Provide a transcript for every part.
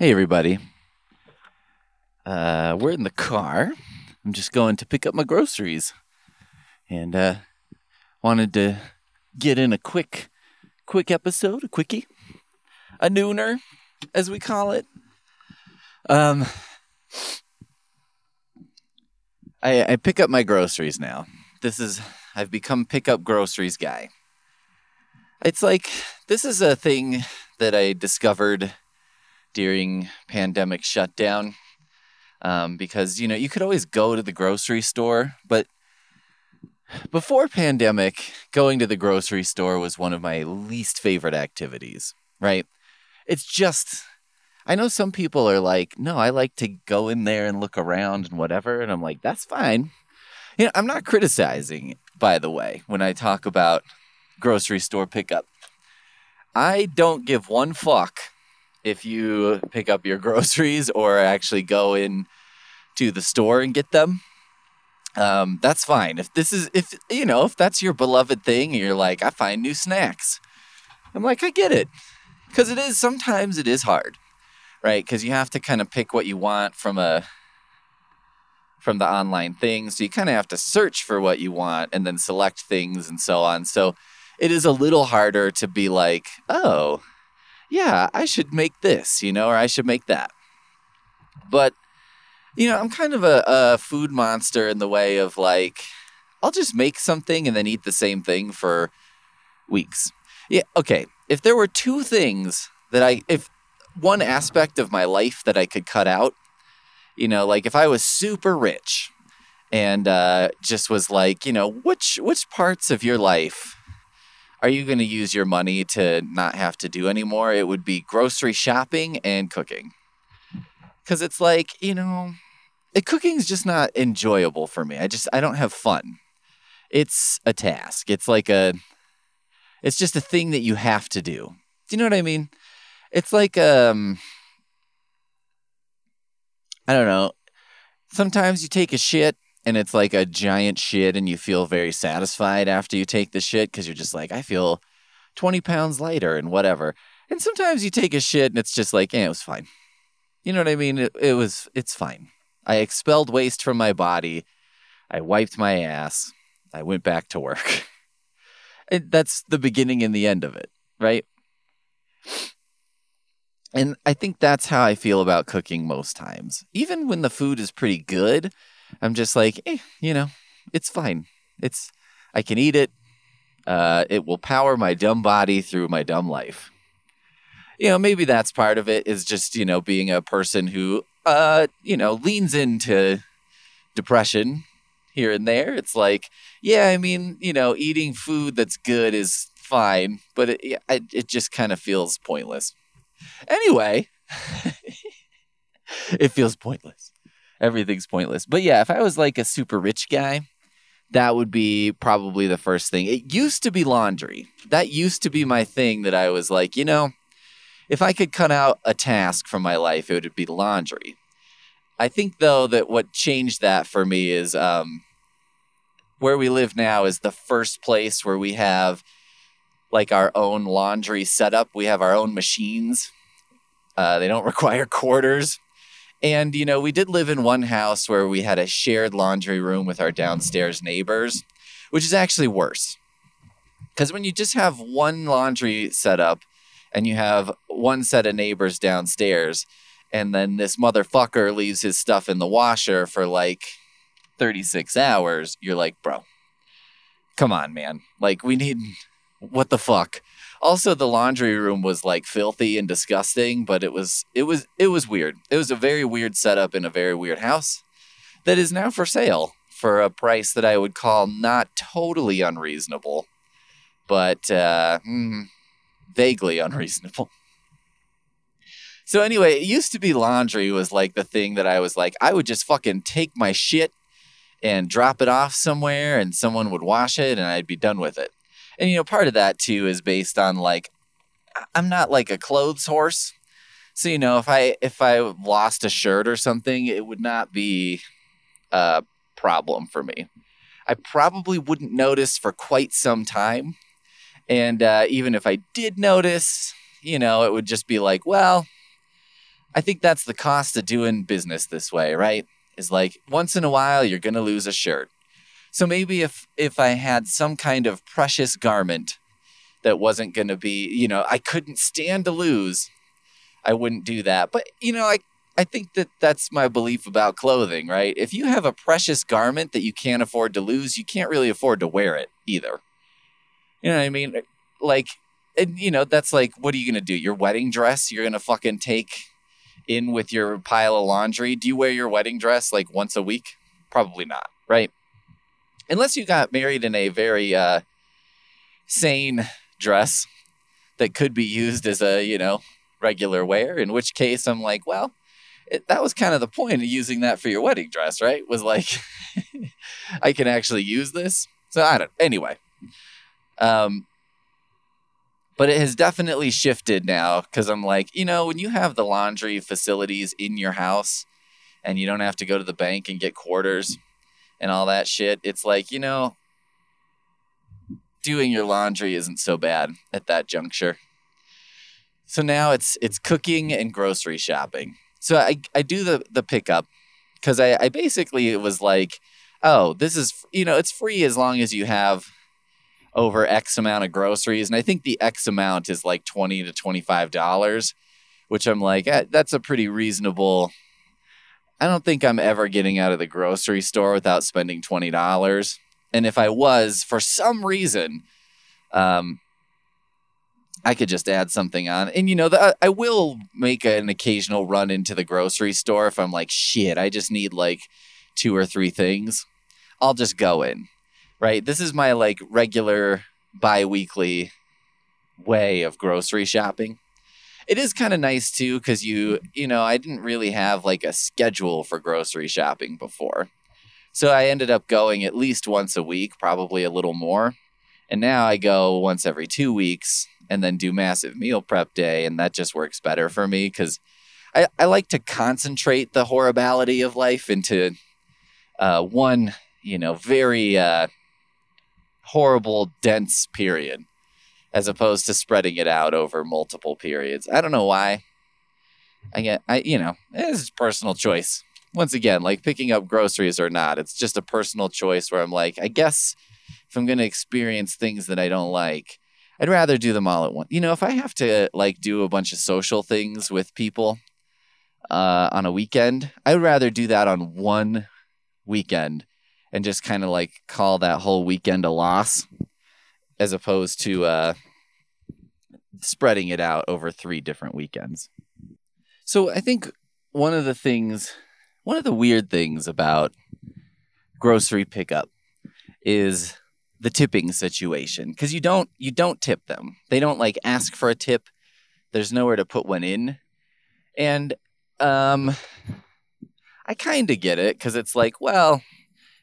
Hey, everybody. Uh, we're in the car. I'm just going to pick up my groceries, and uh, wanted to get in a quick, quick episode, a quickie, a nooner, as we call it. Um, I I pick up my groceries now. This is I've become pick up groceries guy. It's like this is a thing that I discovered during pandemic shutdown um, because you know you could always go to the grocery store, but before pandemic, going to the grocery store was one of my least favorite activities. Right? It's just I know some people are like, no, I like to go in there and look around and whatever, and I'm like, that's fine. You know, I'm not criticizing, by the way, when I talk about grocery store pickup. I don't give one fuck if you pick up your groceries or actually go in to the store and get them. Um, that's fine. If this is if you know, if that's your beloved thing and you're like, I find new snacks. I'm like, I get it. Cause it is sometimes it is hard. Right? Because you have to kind of pick what you want from a from the online thing. So you kind of have to search for what you want and then select things and so on. So it is a little harder to be like, oh, yeah, I should make this, you know, or I should make that. But, you know, I'm kind of a, a food monster in the way of like, I'll just make something and then eat the same thing for weeks. Yeah, okay. If there were two things that I, if one aspect of my life that I could cut out, you know, like if I was super rich and uh, just was like, you know, which which parts of your life are you going to use your money to not have to do anymore? It would be grocery shopping and cooking. Cuz it's like, you know, it, cooking's just not enjoyable for me. I just I don't have fun. It's a task. It's like a it's just a thing that you have to do. Do you know what I mean? It's like um I don't know. Sometimes you take a shit and it's like a giant shit and you feel very satisfied after you take the shit because you're just like i feel 20 pounds lighter and whatever. And sometimes you take a shit and it's just like yeah it was fine. You know what i mean? It, it was it's fine. I expelled waste from my body. I wiped my ass. I went back to work. That's the beginning and the end of it right? And i think that's how i feel about cooking most times. Even when the food is pretty good I'm just like, eh, you know, it's fine. It's I can eat it. Uh, it will power my dumb body through my dumb life. You know, maybe that's part of it is just, you know, being a person who uh, you know, leans into depression here and there. It's like, yeah, I mean, you know, eating food that's good is fine, but it it, it just kind of feels pointless. Anyway, it feels pointless everything's pointless. But yeah, if I was like a super rich guy, that would be probably the first thing. It used to be laundry. That used to be my thing that I was like, you know, if I could cut out a task from my life, it would be laundry. I think though that what changed that for me is um, where we live now is the first place where we have like our own laundry setup. We have our own machines. Uh, they don't require quarters. And, you know, we did live in one house where we had a shared laundry room with our downstairs neighbors, which is actually worse. Because when you just have one laundry set up and you have one set of neighbors downstairs, and then this motherfucker leaves his stuff in the washer for like 36 hours, you're like, bro, come on, man. Like, we need, what the fuck? also the laundry room was like filthy and disgusting but it was it was it was weird. It was a very weird setup in a very weird house that is now for sale for a price that i would call not totally unreasonable but uh, mm, vaguely unreasonable. So anyway it used to be laundry was like the thing that i was like i would just fucking take my shit and drop it off somewhere and someone would wash it and i'd be done with it and you know part of that too is based on like i'm not like a clothes horse so you know if i if i lost a shirt or something it would not be a problem for me i probably wouldn't notice for quite some time and uh, even if i did notice you know it would just be like well I think that's the cost of doing business this way, right? Is like once in a while you're to lose a shirt. So maybe if if I had some kind of precious garment that wasn't going to be, you know, I couldn't stand to lose, I wouldn't do that. But you know, I I think that that's my belief about clothing, right? If you have a precious garment that you can't afford to lose, you can't really afford to wear it either. You know what I mean? Like, and you know, that's like, what are you gonna do? Your wedding dress? You're gonna fucking take in with your pile of laundry? Do you wear your wedding dress like once a week? Probably not, right? Unless you got married in a very uh, sane dress that could be used as a, you know, regular wear, in which case I'm like, well, it, that was kind of the point of using that for your wedding dress, right? Was like, I can actually use this. So I don't, anyway. Um, but it has definitely shifted now because I'm like, you know, when you have the laundry facilities in your house and you don't have to go to the bank and get quarters and all that shit, it's like, you know, doing your laundry isn't so bad at that juncture. So now it's it's cooking and grocery shopping. So I I do the the pickup because I, I basically it was like, oh, this is you know it's free as long as you have over X amount of groceries, and I think the X amount is like twenty to twenty five dollars, which I'm like eh, that's a pretty reasonable. I don't think I'm ever getting out of the grocery store without spending twenty dollars, and if I was, for some reason, um, I could just add something on. And you know, the, I will make an occasional run into the grocery store if I'm like, shit, I just need like two or three things. I'll just go in. Right? This is my like regular bi-weekly way of grocery shopping. It is kind of nice too cuz you, you know, I didn't really have like a schedule for grocery shopping before. So I ended up going at least once a week, probably a little more. And now I go once every 2 weeks and then do massive meal prep day. And that just works better for me because I, I like to concentrate the horribility of life into uh, one, you know, very uh, horrible, dense period as opposed to spreading it out over multiple periods. I don't know why. I get, I, you know, it's personal choice. Once again, like picking up groceries or not, it's just a personal choice where I'm like, I guess if I'm going to experience things that I don't like, I'd rather do them all at once. You know, if I have to like do a bunch of social things with people uh, on a weekend, I'd rather do that on one weekend and just kind of like call that whole weekend a loss as opposed to uh, spreading it out over three different weekends. So I think one of the things, one of the weird things about grocery pickup is the tipping situation because you don't you don't tip them. They don't like ask for a tip. There's nowhere to put one in, and um, I kind of get it because it's like, well,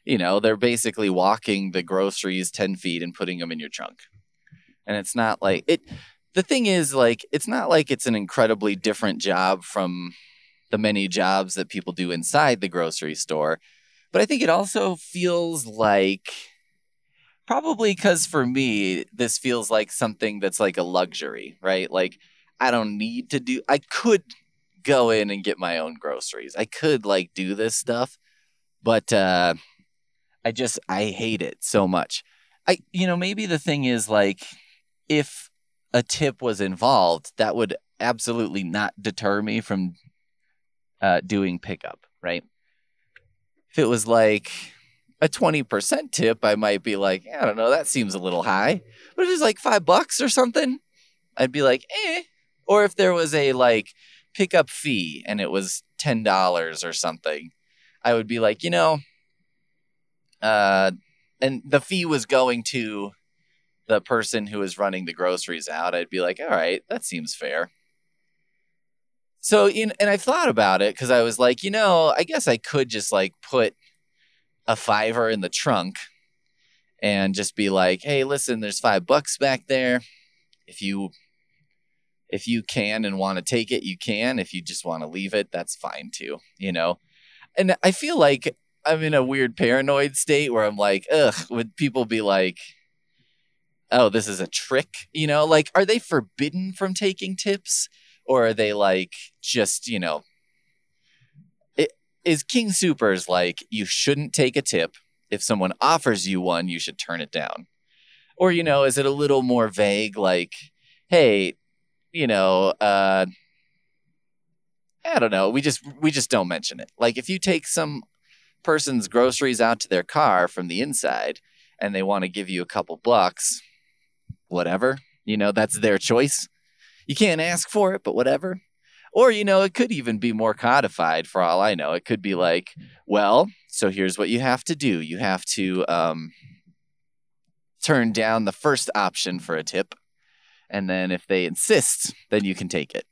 you know, they're basically walking the groceries ten feet and putting them in your trunk, and it's not like it. The thing is, like, it's not like it's an incredibly different job from the many jobs that people do inside the grocery store, but I think it also feels like Probably because for me, this feels like something that's like a luxury, right? Like, I don't need to do, I could go in and get my own groceries. I could like do this stuff, but uh, I just, I hate it so much. I, you know, maybe the thing is like, if a tip was involved, that would absolutely not deter me from uh, doing pickup, right? If it was like, a 20% tip, I might be like, I don't know, that seems a little high. But if it's like five bucks or something, I'd be like, eh. Or if there was a like pickup fee and it was $10 or something, I would be like, you know, uh, and the fee was going to the person who was running the groceries out, I'd be like, all right, that seems fair. So, in, and I thought about it because I was like, you know, I guess I could just like put a fiver in the trunk and just be like, "Hey, listen, there's 5 bucks back there. If you if you can and want to take it, you can. If you just want to leave it, that's fine too, you know." And I feel like I'm in a weird paranoid state where I'm like, "Ugh, would people be like, "Oh, this is a trick?" You know, like are they forbidden from taking tips? Or are they like just, you know, it, is King Supers like you shouldn't take a tip? If someone offers you one, you should turn it down. Or, you know, is it a little more vague like, hey, you know, uh, I don't know. We just we just don't mention it. Like if you take some person's groceries out to their car from the inside and they want to give you a couple bucks, whatever. You know, that's their choice. You can't ask for it, but whatever. Or, you know, it could even be more codified for all I know. It could be like, well, so here's what you have to do. You have to um, turn down the first option for a tip. And then if they insist, then you can take it.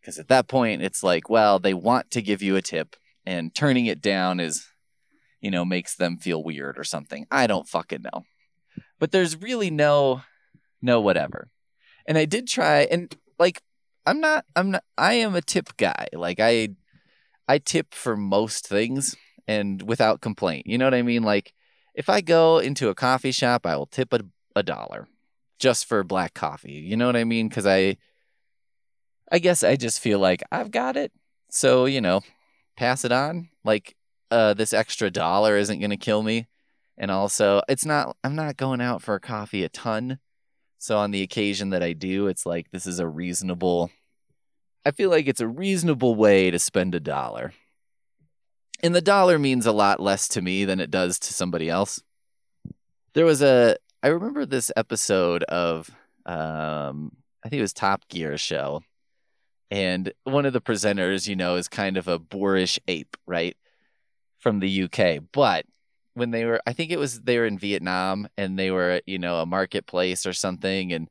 Because at that point, it's like, well, they want to give you a tip, and turning it down is, you know, makes them feel weird or something. I don't fucking know. But there's really no, no whatever. And I did try, and like, I'm not, I'm not, I am a tip guy. Like, I, I tip for most things and without complaint. You know what I mean? Like, if I go into a coffee shop, I will tip a, a dollar just for black coffee. You know what I mean? Because I, I guess I just feel like I've got it. So, you know, pass it on. Like, uh, this extra dollar isn't going to kill me. And also, it's not, I'm not going out for a coffee a ton. So, on the occasion that I do, it's like this is a reasonable, I feel like it's a reasonable way to spend a dollar. And the dollar means a lot less to me than it does to somebody else. There was a, I remember this episode of, um, I think it was Top Gear show and one of the presenters, you know, is kind of a boorish ape, right? From the UK. But when they were I think it was they were in Vietnam and they were, you know, a marketplace or something and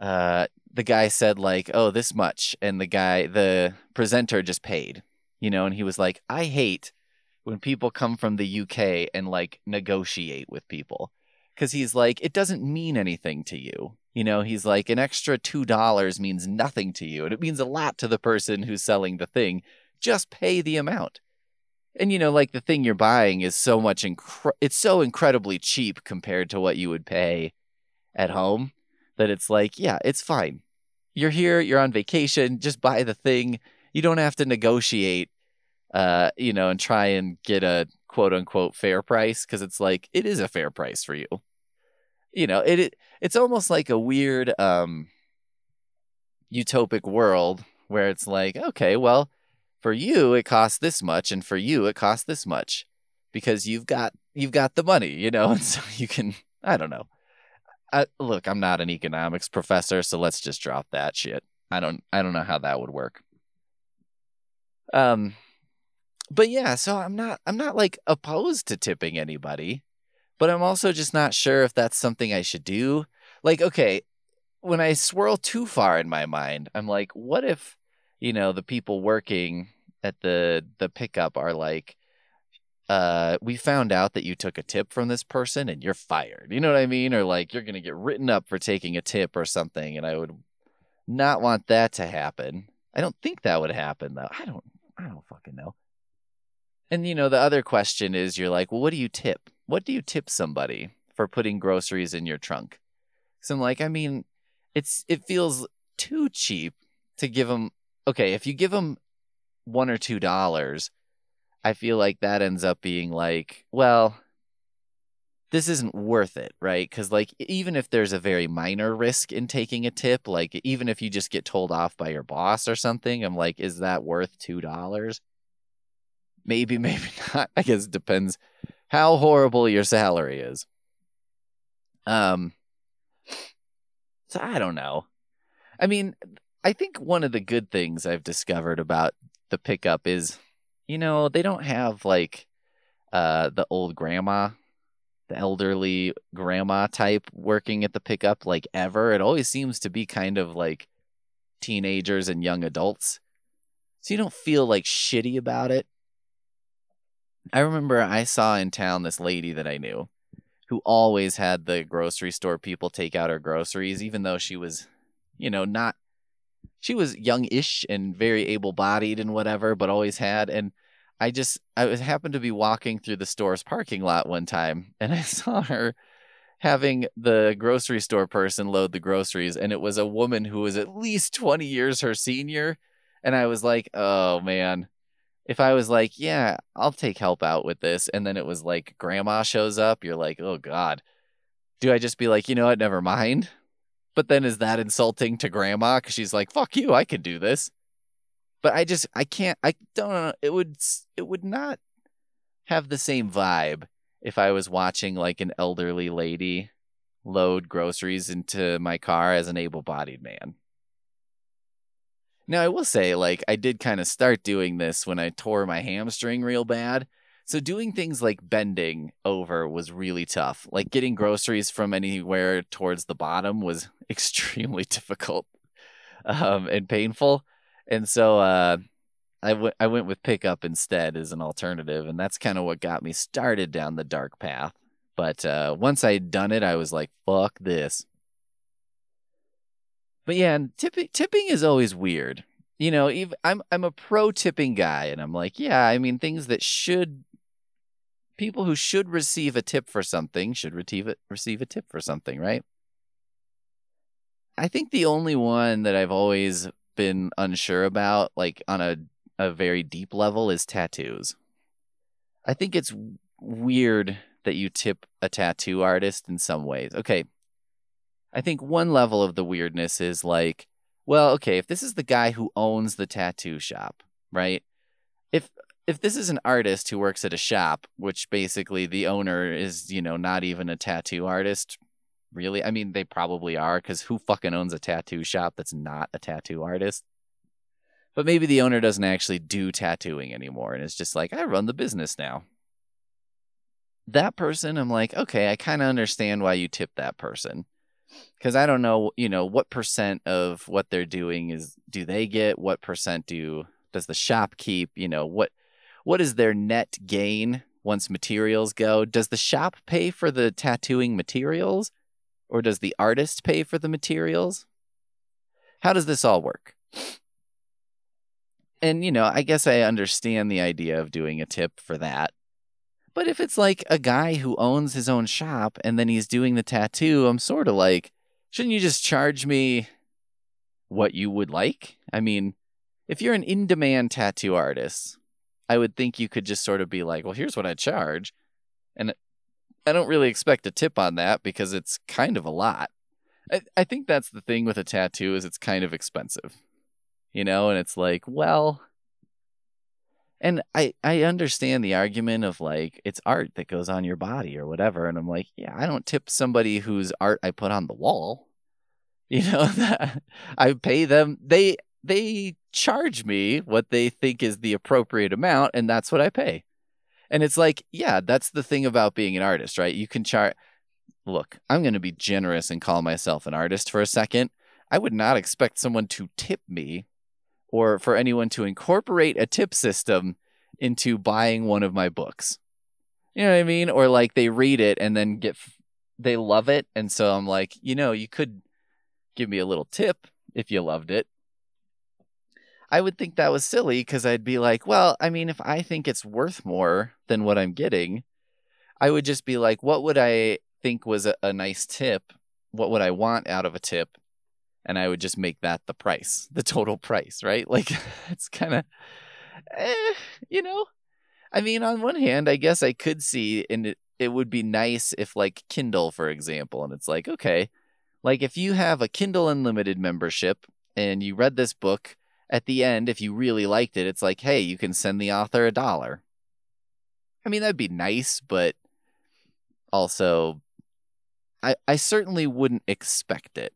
uh the guy said like, "Oh, this much." And the guy the presenter just paid. You know, and he was like, "I hate when people come from the UK and like negotiate with people." Cuz he's like, "It doesn't mean anything to you." You know, he's like, an extra $2 means nothing to you, and it means a lot to the person who's selling the thing. Just pay the amount. And, you know, like the thing you're buying is so much, incre- it's so incredibly cheap compared to what you would pay at home that it's like, yeah, it's fine. You're here, you're on vacation, just buy the thing. You don't have to negotiate, uh, you know, and try and get a quote unquote fair price because it's like, it is a fair price for you you know, it, it it's almost like a weird um utopic world where it's like, okay, well, for you it costs this much and for you it costs this much because you've got you've got the money, you know, and so you can I don't know. I, look, I'm not an economics professor, so let's just drop that shit. I don't I don't know how that would work. Um but yeah, so I'm not I'm not like opposed to tipping anybody but I'm also just not sure if that's something I should do. Like, okay, when I swirl too far in my mind, I'm like, what if, you know, the people working at the the pickup are like, uh, we found out that you took a tip from this person and you're fired. You know what I mean? Or like you're gonna get written up for taking a tip or something, and I would not want that to happen. I don't think that would happen though. I don't I don't fucking know. And you know, the other question is you're like, well, what do you tip? what do you tip somebody for putting groceries in your trunk? So I'm like, I mean, it's it feels too cheap to give them. Okay, if you give them one or two dollars, I feel like that ends up being like, well, this isn't worth it, right? Because like even if there's a very minor risk in taking a tip, like even if you just get told off by your boss or something, I'm like, is that worth two dollars? Maybe, maybe not. I guess it depends how horrible your salary is. Um, so I don't know. I mean, I think one of the good things I've discovered about the pickup is, you know, they don't have like uh, the old grandma, the elderly grandma type working at the pickup like ever. It always seems to be kind of like teenagers and young adults. So you don't feel like shitty about it. I remember I saw in town this lady that I knew who always had the grocery store people take out her groceries, even though she was, you know, not, she was young-ish and very able-bodied and whatever, but always had. And I just, I was happened to be walking through the store's parking lot one time and I saw her having the grocery store person load the groceries, and it was a woman who was at least 20 years her senior. And I was like, oh man. If I was like, yeah, I'll take help out with this, and then it was like grandma shows up, you're like, oh God. Do I just be like, you know what, never mind? But then is that insulting to grandma? Because she's like, fuck you, I can do this. But I just, I can't, I don't know. It would, it would not have the same vibe if I was watching like an elderly lady load groceries into my car as an able bodied man. Now, I will say, like, I did kind of start doing this when I tore my hamstring real bad. So, doing things like bending over was really tough. Like, getting groceries from anywhere towards the bottom was extremely difficult um, and painful. And so, uh, I, w- I went with pickup instead as an alternative, and that's kind of what got me started down the dark path. But uh, once I'd done it, I was like, "Fuck this." But yeah, and tipping tipping is always weird. You know, I'm I'm a pro tipping guy, and I'm like, yeah, I mean, things that should people who should receive a tip for something should receive it receive a tip for something, right? I think the only one that I've always been unsure about, like on a a very deep level is tattoos. I think it's weird that you tip a tattoo artist in some ways. Okay. I think one level of the weirdness is like, well, okay, if this is the guy who owns the tattoo shop, right? If this is an artist who works at a shop, which basically the owner is, you know, not even a tattoo artist, really? I mean, they probably are cuz who fucking owns a tattoo shop that's not a tattoo artist? But maybe the owner doesn't actually do tattooing anymore and it's just like, I run the business now. That person, I'm like, okay, I kind of understand why you tip that person. Because I don't know, you know, what percent of what they're doing is do they get? What percent do does the shop keep? You know, what what is their net gain once materials go? Does the shop pay for the tattooing materials? Or does the artist pay for the materials? How does this all work? and you know, I guess I understand the idea of doing a tip for that. But if it's like a guy who owns his own shop and then he's doing the tattoo, I'm sort of like, shouldn't you just charge me what you would like? I mean, if you're an in demand tattoo artist, I would think you could just sort of be like, well, here's what I charge. And I don't really expect a tip on that because it's kind of a lot. I, I think that's the thing with a tattoo is it's kind of expensive you know, and it's like, well, and I I understand the argument of like it's art that goes on your body or whatever, and I'm like, yeah, I don't tip somebody whose art I put on the wall. You know I pay them they they charge me what they think is the appropriate amount and that's what I pay. And it's like, yeah, that's the thing about being an artist, right? You can charge Look, I'm going to be generous and call myself an artist for a second. I would not expect someone to tip me or for anyone to incorporate a tip system into buying one of my books. You know what I mean? Or like they read it and then get they love it and so I'm like, you know, you could give me a little tip if you loved it. I would think that was silly because I'd be like, well, I mean, if I think it's worth more than what I'm getting, I would just be like, what would I think was a, a nice tip? What would I want out of a tip? and I would just make that the price, the total price, right? Like it's kind of, eh, you know. I mean, on one hand, I guess I could see, and it, it would be nice if, like, Kindle, for example, and it's like, okay, like if you have a Kindle Unlimited membership and you read this book, at the end, if you really liked it, it's like, hey, you can send the author a dollar. I mean, that'd be nice, but also, I, I certainly wouldn't expect it.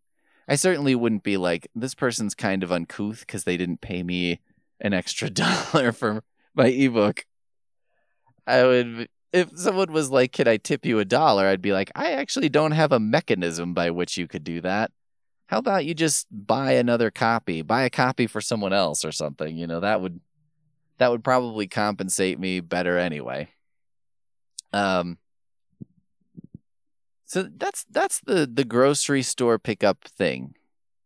I certainly wouldn't be like this person's kind of uncouth because they didn't pay me an extra dollar for my ebook. I would if someone was like, "Can I tip you a dollar?" I'd be like, "I actually don't have a mechanism by which you could do that. How about you just buy another copy, buy a copy for someone else or something? You know, that would that would probably compensate me better anyway." Um so that's that's the the grocery store pickup thing.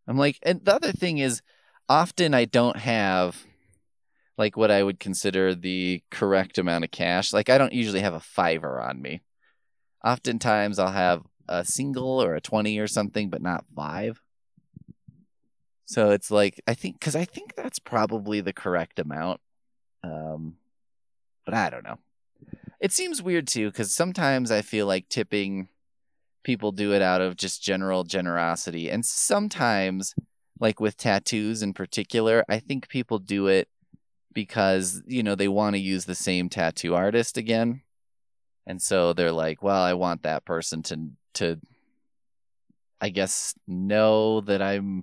I'm like, and the other thing is, often I don't have like what I would consider the correct amount of cash. Like I don't usually have a fiver on me. Oftentimes I'll have a single or a 20 or something, but not five. So it's like, I think, because I think that's probably the correct amount. Um, but I don't know. It seems weird too, because sometimes I feel like tipping people do it out of just general generosity. And sometimes, like with tattoos in particular, I think people do it because, you know, they want to use the same tattoo artist again. And so they're like, well, I want that person to to I guess know that I'm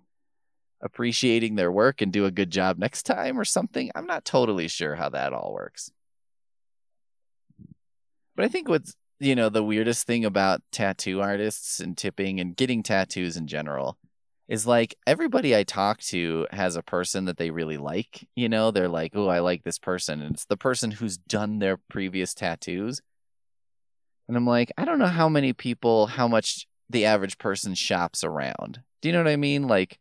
appreciating their work and do a good job next time or something. I'm not totally sure how that all works. But I think what's you know the weirdest thing about tattoo artists and tipping and getting tattoos in general is like everybody I talk to has a person that they really like. You know, they're like, "Oh, I like this person," and it's the person who's done their previous tattoos. And I'm like, I don't know how many people, how much the average person shops around. Do you know what I mean? Like,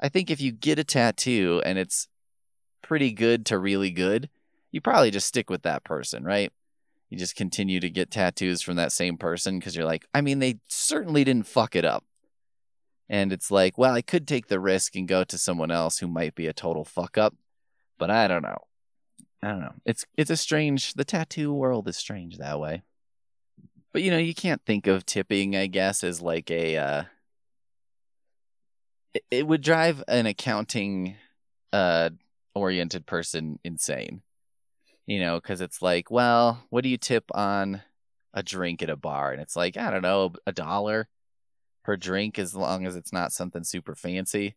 I think if you get a tattoo and it's pretty good to really good, you probably just stick with that person, right? You just continue to get tattoos from that same person because you're like, I mean, they certainly didn't fuck it up. And it's like, well, I could take the risk and go to someone else who might be a total fuck up, but I don't know. I don't know. It's it's a strange. The tattoo world is strange that way. But you know, you can't think of tipping, I guess, as like a. Uh, it, would drive an accounting uh, oriented person insane you know, because it's like, well, what do you tip on a drink at a bar? And it's like, I don't know, a dollar per drink as long as it's not something super fancy.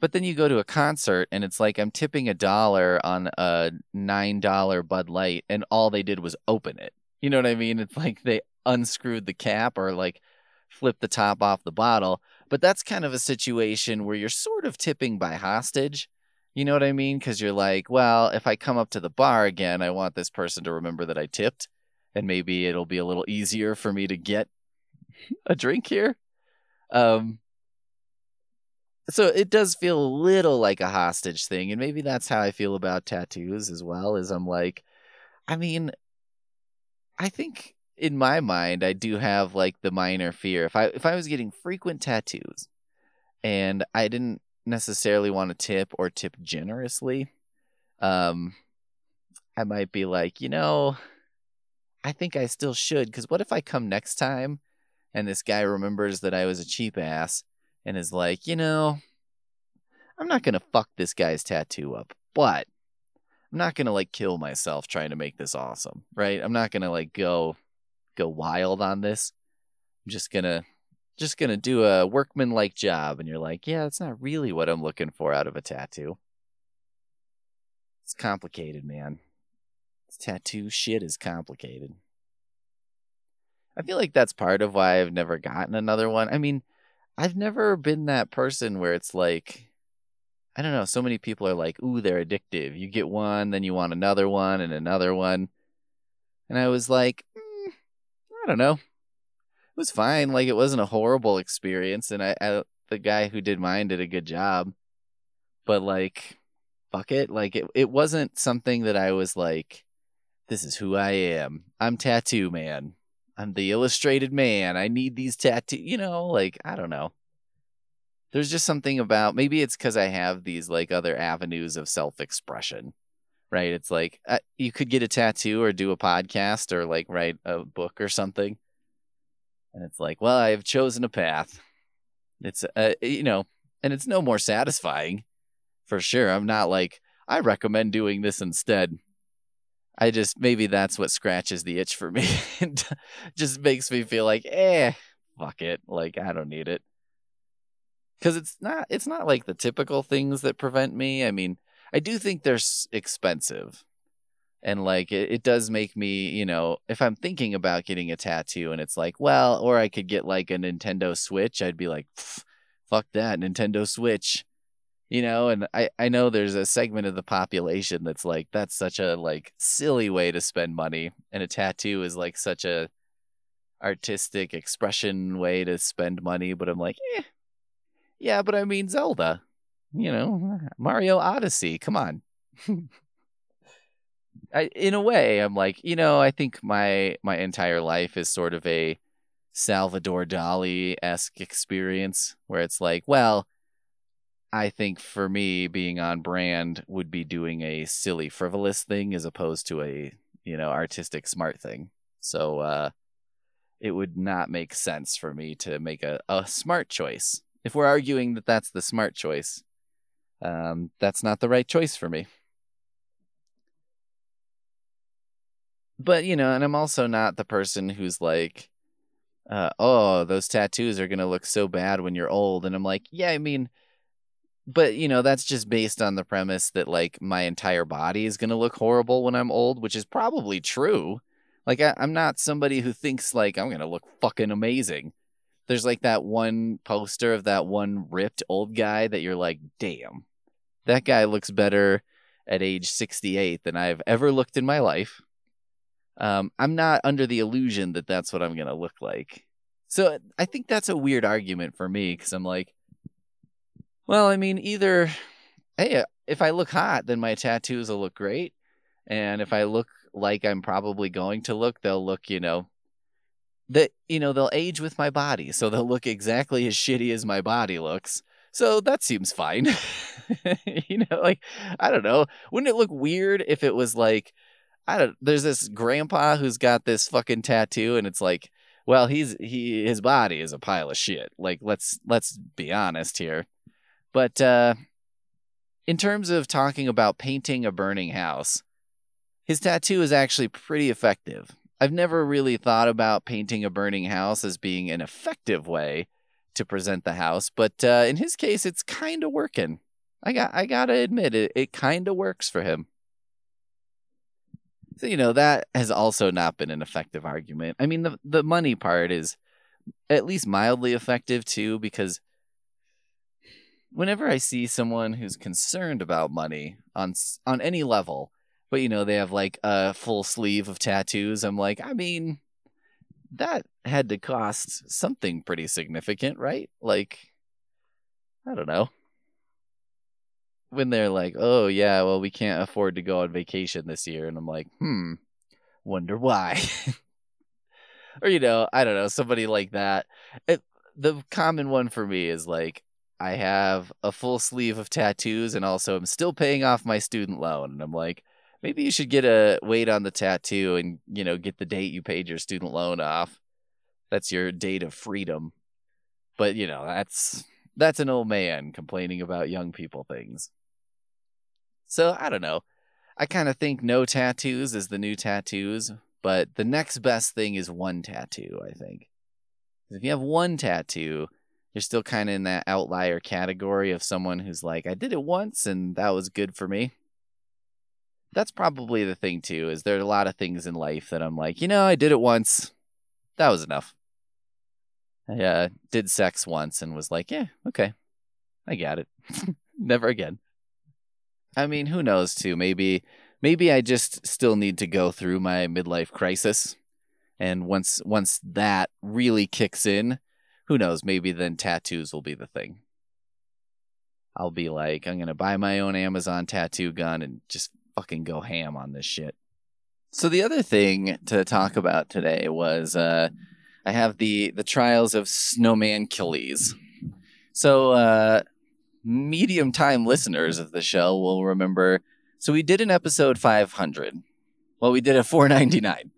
But then you go to a concert and it's like I'm tipping a dollar on a $9 Bud Light and all they did was open it. You know what I mean? It's like they unscrewed the cap or like flipped the top off the bottle. But that's kind of a situation where you're sort of tipping by hostage you know what I mean? Because you're like, well, if I come up to the bar again, I want this person to remember that I tipped, and maybe it'll be a little easier for me to get a drink here. Um, so it does feel a little like a hostage thing, and maybe that's how I feel about tattoos as well. Is I'm like, I mean, I think in my mind I do have like the minor fear if I if I was getting frequent tattoos and I didn't necessarily want to tip or tip generously, um, I might be like, you know, I think I still should. Because what if I come next time and this guy remembers that I was a cheap ass and is like, you know, I'm not going to fuck this guy's tattoo up, but I'm not going to like kill myself trying to make this awesome, right? I'm not going to like go go wild on this. I'm just to just to do a workman like job. And you're like, yeah, that's not really what I'm looking for out of a tattoo. It's complicated, man. Tattoo shit is complicated. I feel like that's part of why I've never gotten another one. I mean, I've never been that person where it's like, I don't know, so many people are like, ooh, they're addictive. You get one, then you want another one and another one. And I was like, don't know It was fine. Like it wasn't a horrible experience, and I, I the guy who did mine did a good job. But like, fuck it. Like it, it wasn't something that I was like, this is who I am. I'm tattoo man. I'm the illustrated man. I need these tattoo. You know, like I don't know. There's just something about maybe it's because I have these like other avenues of self expression right? It's like uh, you could get a tattoo or do a podcast or like write a book or something. And it's like, well, I've chosen a path. It's, uh, you know, and it's no more satisfying for sure. I'm not like, I recommend doing this instead. I just, maybe that's what scratches the itch for me. and just makes me feel like, eh, fuck it. Like, I don't need it. Cause it's not, it's not like the typical things that prevent me. I mean, I do think they're expensive. And like it, it does make me you know if i'm thinking about getting a tattoo and it's like well or i could get like a nintendo switch i'd be like fuck that nintendo switch. You know and i i know there's a segment of the population that's like that's such a like silly way to spend money and a tattoo is like such a artistic expression way to spend money but i'm like eh, yeah but i mean zelda you know mario odyssey come on I, in a way, I'm like, you know, I think my my entire life is sort of a Salvador Dali esque experience where it's like, well, I think for me, being on brand would be doing a silly, frivolous thing as opposed to a, you know, artistic, smart thing. So, uh, it would not make sense for me to make a, a smart choice. If we're arguing that that's the smart choice, um, that's not the right choice for me. But, you know, and I'm also not the person who's like, uh, oh, those tattoos are going to look so bad when you're old. And I'm like, yeah, I mean, but, you know, that's just based on the premise that, like, my entire body is going to look horrible when I'm old, which is probably true. Like, I, I'm not somebody who thinks, like, I'm going to look fucking amazing. There's like that one poster of that one ripped old guy that you're like, damn, that guy looks better at age 68 than I've ever looked in my life. Um, I'm not under the illusion that that's what I'm going to look like. So I think that's a weird argument for me because I'm like, well, I mean, either, hey, if I look hot, then my tattoos will look great. And if I look like I'm probably going to look, they'll look, you know, that, you know, they'll age with my body. So they'll look exactly as shitty as my body looks. So that seems fine. you know, like, I don't know. Wouldn't it look weird if it was like, I don't. There's this grandpa who's got this fucking tattoo, and it's like, well, he's he his body is a pile of shit. Like let's let's be honest here. But uh, in terms of talking about painting a burning house, his tattoo is actually pretty effective. I've never really thought about painting a burning house as being an effective way to present the house, but uh, in his case, it's kind of working. I got I gotta admit it. It kind of works for him. So, you know, that has also not been an effective argument. I mean, the the money part is at least mildly effective too because whenever I see someone who's concerned about money on on any level, but you know, they have like a full sleeve of tattoos, I'm like, I mean, that had to cost something pretty significant, right? Like I don't know when they're like, "Oh yeah, well we can't afford to go on vacation this year," and I'm like, "Hmm, wonder why." or you know, I don't know, somebody like that. It, the common one for me is like, I have a full sleeve of tattoos, and also I'm still paying off my student loan, and I'm like, maybe you should get a weight on the tattoo, and you know, get the date you paid your student loan off. That's your date of freedom. But you know, that's that's an old man complaining about young people things. So I don't know. I kind of think no tattoos is the new tattoos, but the next best thing is one tattoo, I think. If you have one tattoo, you're still kind of in that outlier category of someone who's like, I did it once and that was good for me. That's probably the thing too, is there are a lot of things in life that I'm like, you know, I did it once. That was enough. I did sex once and was like, yeah, okay. I got it. Never again. I mean, who knows too? Maybe maybe I just still need to go through my midlife crisis. And once once that really kicks in, who knows, maybe then tattoos will be the thing. I'll be like, I'm gonna buy my own Amazon tattoo gun and just fucking go ham on this shit. So the other thing to talk about today was uh, I have the the trials of Snowmanucles. So uh, medium time listeners of the show will remember. So we did an episode 500. Well, we did a 499.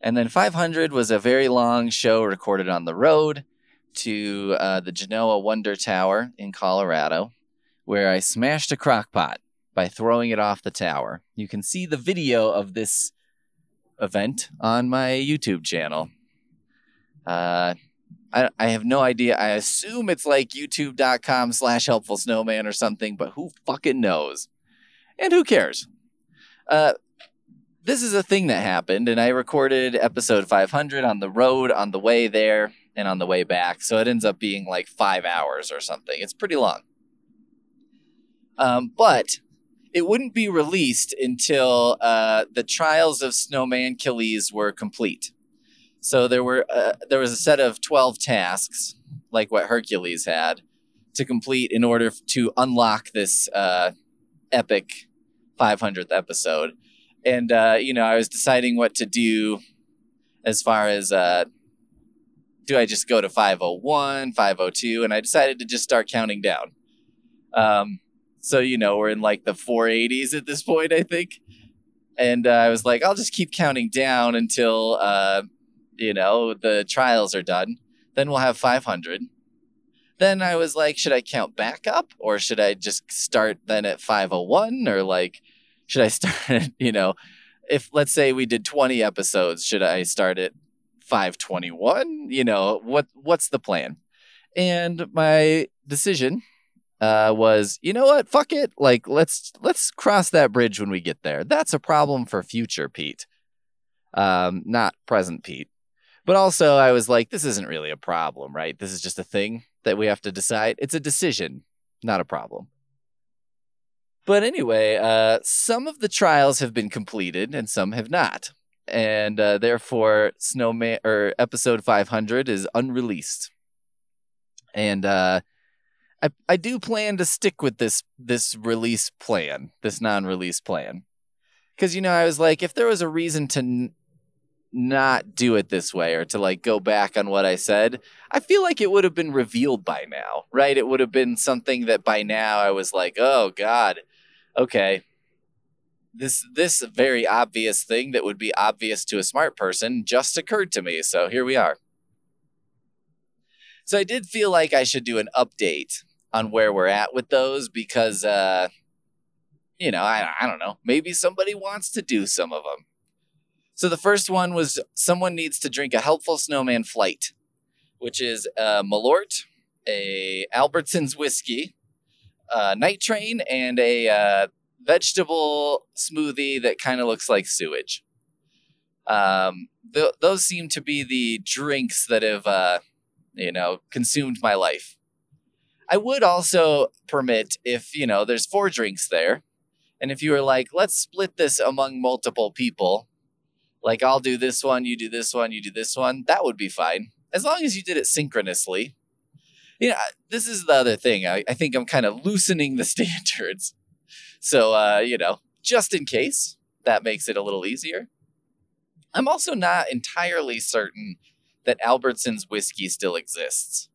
And then 500 was a very long show recorded on the road to uh, the Genoa Wonder Tower in Colorado, where I smashed a crock pot by throwing it off the tower. You can see the video of this event on my YouTube channel. Uh, I, I have no idea. I assume it's like youtube.com slash helpful snowman or something, but who fucking knows? And who cares? Uh, this is a thing that happened, and I recorded episode 500 on the road on the way there and on the way back. So it ends up being like five hours or something. It's pretty long. Um, but it wouldn't be released until uh, the trials of Snowmanucles were complete. So there were uh, there was a set of 12 tasks like what Hercules had to complete in order to unlock this uh, epic 500th episode. And uh, you know, I was deciding what to do as far as uh, do I just go to 501, 502? And I decided to just start counting down. Um, so, you know, we're in like the 480s at this point, I think. And uh, I was like, I'll just keep counting down until, uh, you know, the trials are done. Then we'll have 500. Then I was like, should I count back up or should I just start then at 501 or like, should I start, you know, if let's say we did 20 episodes, should I start at 521? You know, what what's the plan? And my decision uh, was, you know what? Fuck it. Like let's let's cross that bridge when we get there. That's a problem for future Pete. Um, not present Pete. But also I was like, this isn't really a problem, right? This is just a thing that we have to decide. It's a decision, not a problem. But anyway, uh, some of the trials have been completed and some have not. And uh, therefore, Snowman or episode 500 is unreleased. And uh, I, I do plan to stick with this this release plan, this non-release plan. Cuz you know, I was like if there was a reason to not do it this way or to like go back on what I said, I feel like it would have been revealed by now, right? It would have been something that by now I was like, "Oh god, okay, this this very obvious thing that would be obvious to a smart person just occurred to me. So here we are. So I did feel like I should do an update on where we're at with those because uh you know, I I don't know. Maybe somebody wants to do some of them. So the first one was someone needs to drink a helpful snowman flight, which is a Malort, a Albertsons whiskey, a night train, and a uh, vegetable smoothie that kind of looks like sewage. Um, th- those seem to be the drinks that have, uh, you know, consumed my life. I would also permit if, you know, there's four drinks there, and if you were like, let's split this among multiple people, like I'll do this one, you do this one, you do this one, that would be fine. As long as you did it synchronously. You know, this is the other thing. I, I think I'm kind of loosening the standards. So, uh, you know, just in case, that makes it a little easier. I'm also not entirely certain that Albertsons whiskey still exists.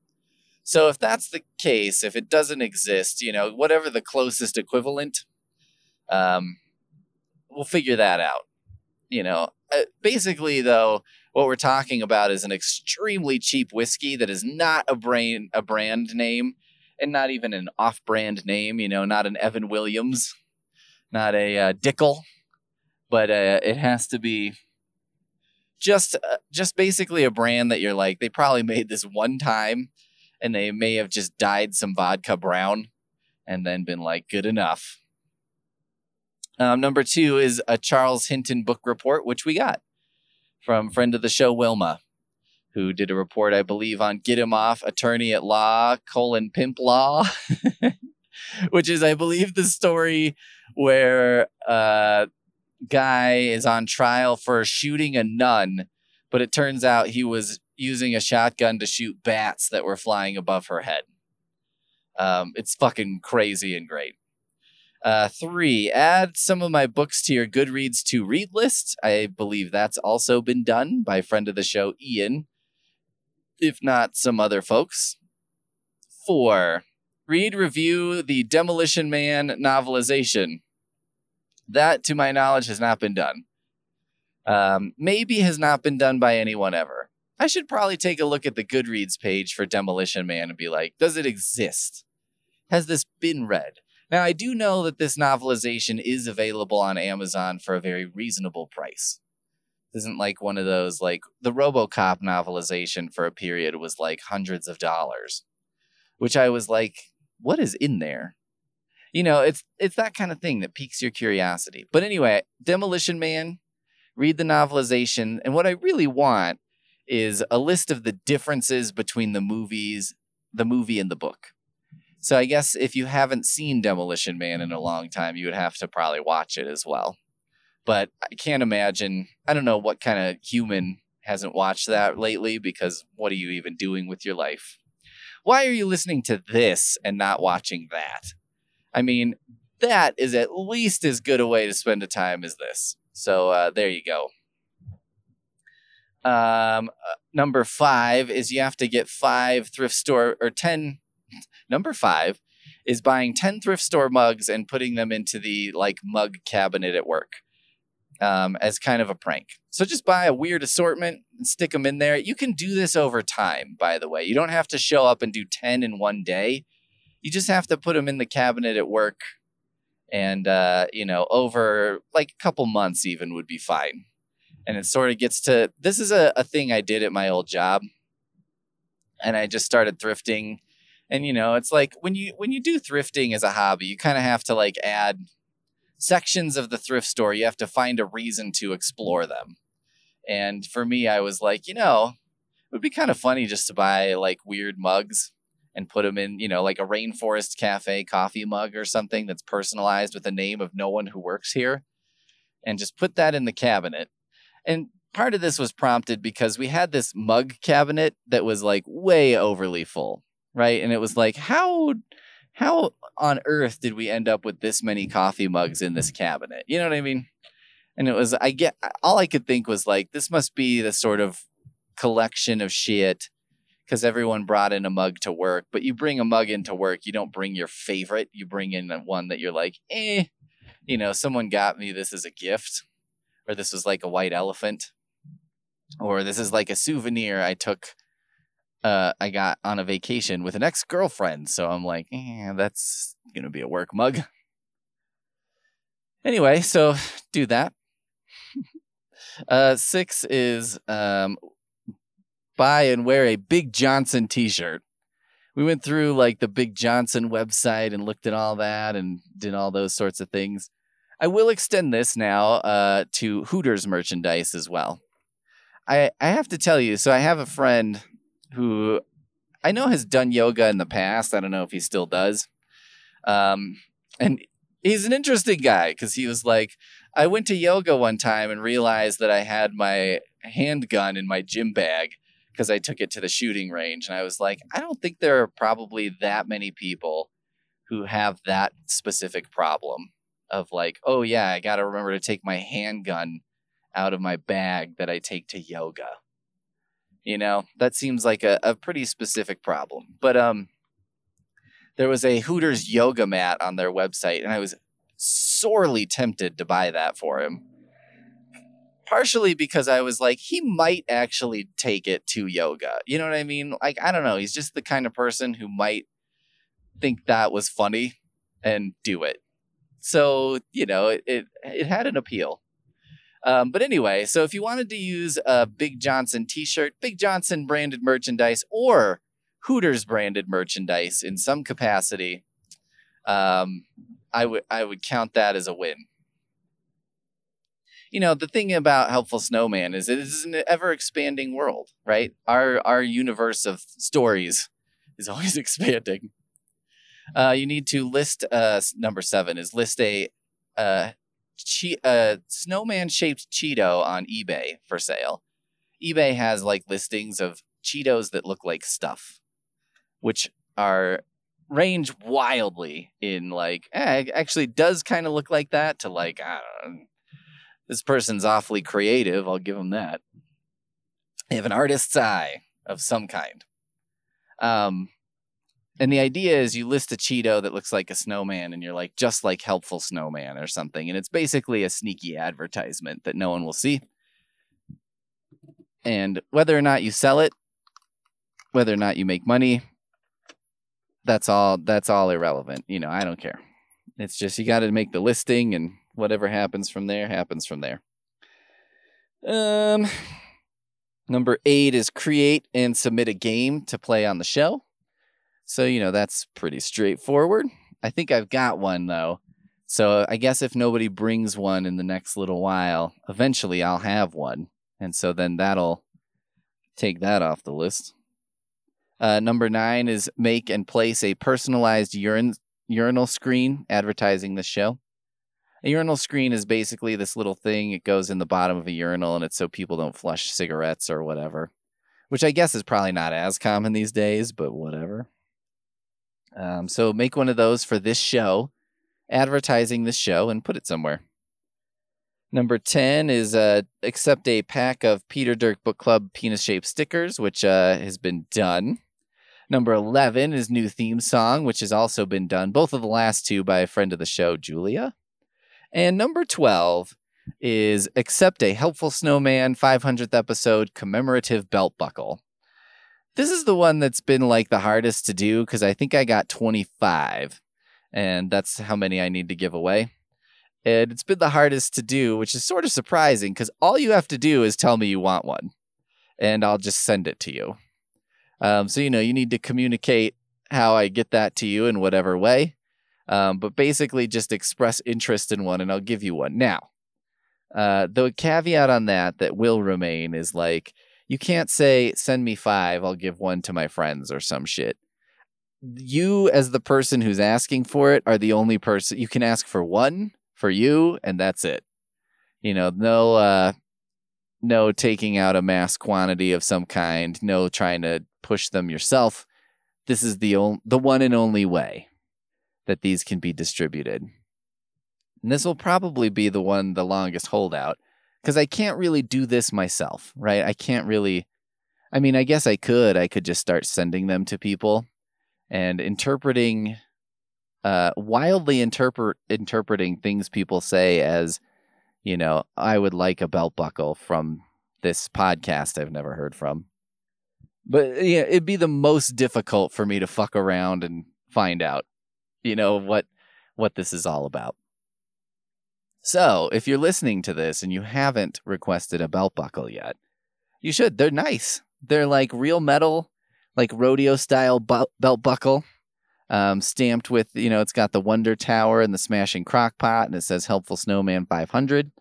So if that's the case, if it doesn't exist, you know, whatever the closest equivalent, um, we'll figure that out. You know, uh, basically though, what we're talking about is an extremely cheap whiskey that is not a brand a brand name and not even an off-brand name. You know, not an Evan Williams, not a uh, Dickel, but uh, it has to be just uh, just basically a brand that you're like they probably made this one time, and they may have just dyed some vodka brown, and then been like good enough. Um, number two is a Charles Hinton book report, which we got from friend of the show Wilma who did a report, I believe, on Get Him Off, Attorney at Law, colon Pimp Law, which is, I believe, the story where a guy is on trial for shooting a nun, but it turns out he was using a shotgun to shoot bats that were flying above her head. Um, it's fucking crazy and great. Uh, three, add some of my books to your Goodreads to read list. I believe that's also been done by friend of the show, Ian, if not some other folks. Four, read, review the Demolition Man novelization. That, to my knowledge, has not been done. Um, maybe has not been done by anyone ever. I should probably take a look at the Goodreads page for Demolition Man and be like, does it exist? Has this been read? Now, I do know that this novelization is available on Amazon for a very reasonable price isn't like one of those like the RoboCop novelization for a period was like hundreds of dollars, which I was like, what is in there? You know, it's it's that kind of thing that piques your curiosity. But anyway, Demolition Man, read the novelization, and what I really want is a list of the differences between the movies, the movie and the book. So I guess if you haven't seen Demolition Man in a long time, you would have to probably watch it as well but I can't imagine. I don't know what kind of human hasn't watched that lately because what are you even doing with your life? Why are you listening to this and not watching that? I mean, that is at least as good a way to spend a time as this. So uh, there you go. Um, uh, number five is you have to get five thrift store or 10. Number five is buying 10 thrift store mugs and putting them into the like mug cabinet at work um, as kind of a prank. So just buy a weird assortment and stick them in there. You can do this over time, by the way. You don't have to show up and do 10 in one day. You just have to put them in the cabinet at work. And, uh, you know, over like a couple months even would be fine. And it sort of gets to this is a, a thing I did at my old job. And I just started thrifting. And, you know, it's like when you when you do thrifting as a hobby, you kind of have to like add sections of the thrift store, you have to find a reason to explore them. And for me, I was like, you know, it would be kind of funny just to buy like weird mugs and put them in, you know, like a Rainforest Cafe coffee mug or something that's personalized with the name of no one who works here and just put that in the cabinet. And part of this was prompted because we had this mug cabinet that was like way overly full, right? And it was like, how how on earth did we end up with this many coffee mugs in this cabinet? You know what I mean? And it was, I get, all I could think was like, this must be the sort of collection of shit because everyone brought in a mug to work. But you bring a mug into work, you don't bring your favorite. You bring in one that you're like, eh, you know, someone got me this as a gift, or this was like a white elephant, or this is like a souvenir I took uh, I got on a vacation with an ex girlfriend. So I'm like, eh, that's going to be a work mug. Anyway, so do that. uh, six is um, buy and wear a Big Johnson t shirt. We went through like the Big Johnson website and looked at all that and did all those sorts of things. I will extend this now uh, to Hooters merchandise as well. I, I have to tell you, so I have a friend who I know has done yoga in the past. I don't know if he still does. Um, and he's an interesting guy because he was like, I went to yoga one time and realized that I had my handgun in my gym bag because I took it to the shooting range. And I was like, I don't think there are probably that many people who have that specific problem of like, oh, yeah, I got to remember to take my handgun out of my bag that I take to yoga. You know, that seems like a, a pretty specific problem. But um there was a Hooters yoga mat on their website, and I was sorely tempted to buy that for him. Partially because I was like, he might actually take it to yoga. You know what I mean? Like, I don't know. He's just the kind of person who might think that was funny and do it. So, you know, it, it, it had an appeal. Um, but anyway, so if you wanted to use a Big Johnson t shirt, Big Johnson branded merchandise, or Hooters branded merchandise in some capacity, um, I would I would count that as a win. You know, the thing about Helpful Snowman is it is an ever expanding world, right? Our our universe of stories is always expanding. Uh, you need to list uh, number seven is list a uh, che- a snowman shaped Cheeto on eBay for sale. eBay has like listings of Cheetos that look like stuff, which are range wildly in like eh, actually does kind of look like that to like I don't know. This person's awfully creative. I'll give them that. They have an artist's eye of some kind. Um, and the idea is you list a Cheeto that looks like a snowman and you're like, just like helpful snowman or something. And it's basically a sneaky advertisement that no one will see. And whether or not you sell it, whether or not you make money, that's all that's all irrelevant. You know, I don't care. It's just you got to make the listing and whatever happens from there happens from there. Um number 8 is create and submit a game to play on the show. So, you know, that's pretty straightforward. I think I've got one though. So I guess if nobody brings one in the next little while, eventually I'll have one. And so then that'll take that off the list. Uh, number nine is make and place a personalized urine, urinal screen advertising the show. A urinal screen is basically this little thing. It goes in the bottom of a urinal and it's so people don't flush cigarettes or whatever, which I guess is probably not as common these days, but whatever. Um, so make one of those for this show, advertising this show, and put it somewhere. Number 10 is uh, accept a pack of Peter Dirk Book Club penis shaped stickers, which uh, has been done. Number 11 is new theme song, which has also been done. Both of the last two by a friend of the show, Julia. And number 12 is accept a Helpful Snowman 500th episode commemorative belt buckle. This is the one that's been like the hardest to do because I think I got 25, and that's how many I need to give away. And it's been the hardest to do, which is sort of surprising because all you have to do is tell me you want one, and I'll just send it to you. Um, so, you know, you need to communicate how I get that to you in whatever way. Um, but basically, just express interest in one, and I'll give you one. Now, uh, the caveat on that that will remain is like, you can't say, send me five, I'll give one to my friends or some shit. You, as the person who's asking for it, are the only person you can ask for one for you, and that's it. You know, no, uh, no taking out a mass quantity of some kind, no trying to push them yourself. This is the only, the one and only way that these can be distributed. And this will probably be the one the longest holdout because I can't really do this myself, right? I can't really. I mean, I guess I could. I could just start sending them to people and interpreting, uh, wildly interpret interpreting things people say as, you know, I would like a belt buckle from this podcast I've never heard from. But yeah, it'd be the most difficult for me to fuck around and find out, you know, what what this is all about. So, if you're listening to this and you haven't requested a belt buckle yet, you should. They're nice. They're like real metal, like rodeo style belt buckle, um, stamped with, you know, it's got the Wonder Tower and the Smashing Crock Pot, and it says Helpful Snowman 500.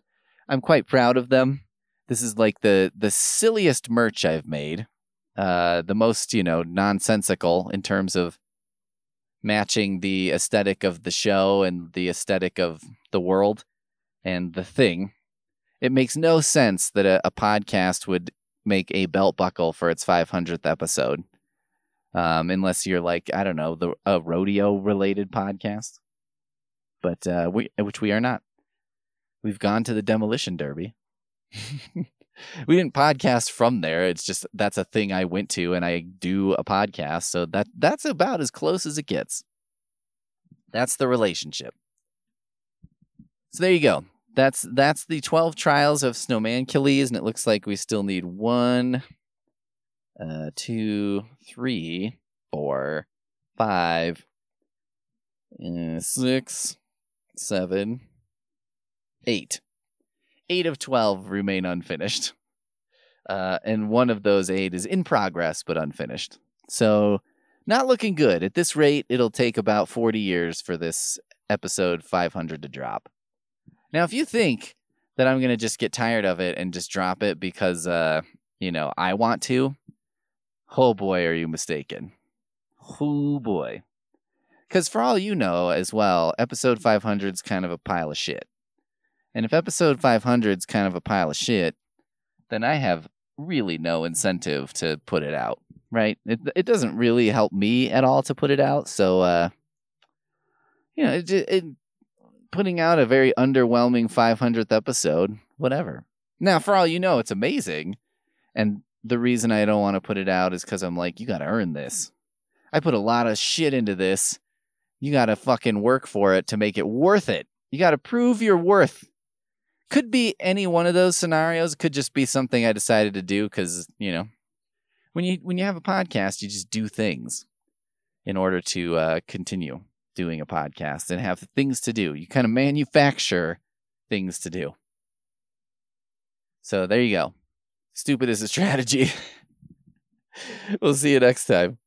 I'm quite proud of them. This is like the the silliest merch I've made, uh, the most you know nonsensical in terms of matching the aesthetic of the show and the aesthetic of the world and the thing. It makes no sense that a, a podcast would make a belt buckle for its 500th episode, um, unless you're like I don't know the a rodeo related podcast, but uh, we which we are not. We've gone to the demolition derby. we didn't podcast from there. It's just that's a thing I went to and I do a podcast. So that that's about as close as it gets. That's the relationship. So there you go. That's that's the 12 trials of Snowman Snowmanucles, and it looks like we still need one, uh, two, three, four, five, six, seven, eight eight of 12 remain unfinished. Uh, and one of those eight is in progress but unfinished. So, not looking good. At this rate, it'll take about 40 years for this episode 500 to drop. Now, if you think that I'm going to just get tired of it and just drop it because, uh, you know, I want to, oh boy, are you mistaken. Oh boy. Because for all you know as well, episode 500 is kind of a pile of shit. And if episode 500 is kind of a pile of shit, then I have really no incentive to put it out, right? It it doesn't really help me at all to put it out. So, uh, you know, it, it, putting out a very underwhelming 500th episode, whatever. Now, for all you know, it's amazing. And the reason I don't want to put it out is because I'm like, you got to earn this. I put a lot of shit into this. You got to fucking work for it to make it worth it. You got to prove your worth could be any one of those scenarios. Could just be something I decided to do because you know, when you when you have a podcast, you just do things in order to uh, continue doing a podcast and have things to do. You kind of manufacture things to do. So there you go. Stupid is a strategy. we'll see you next time.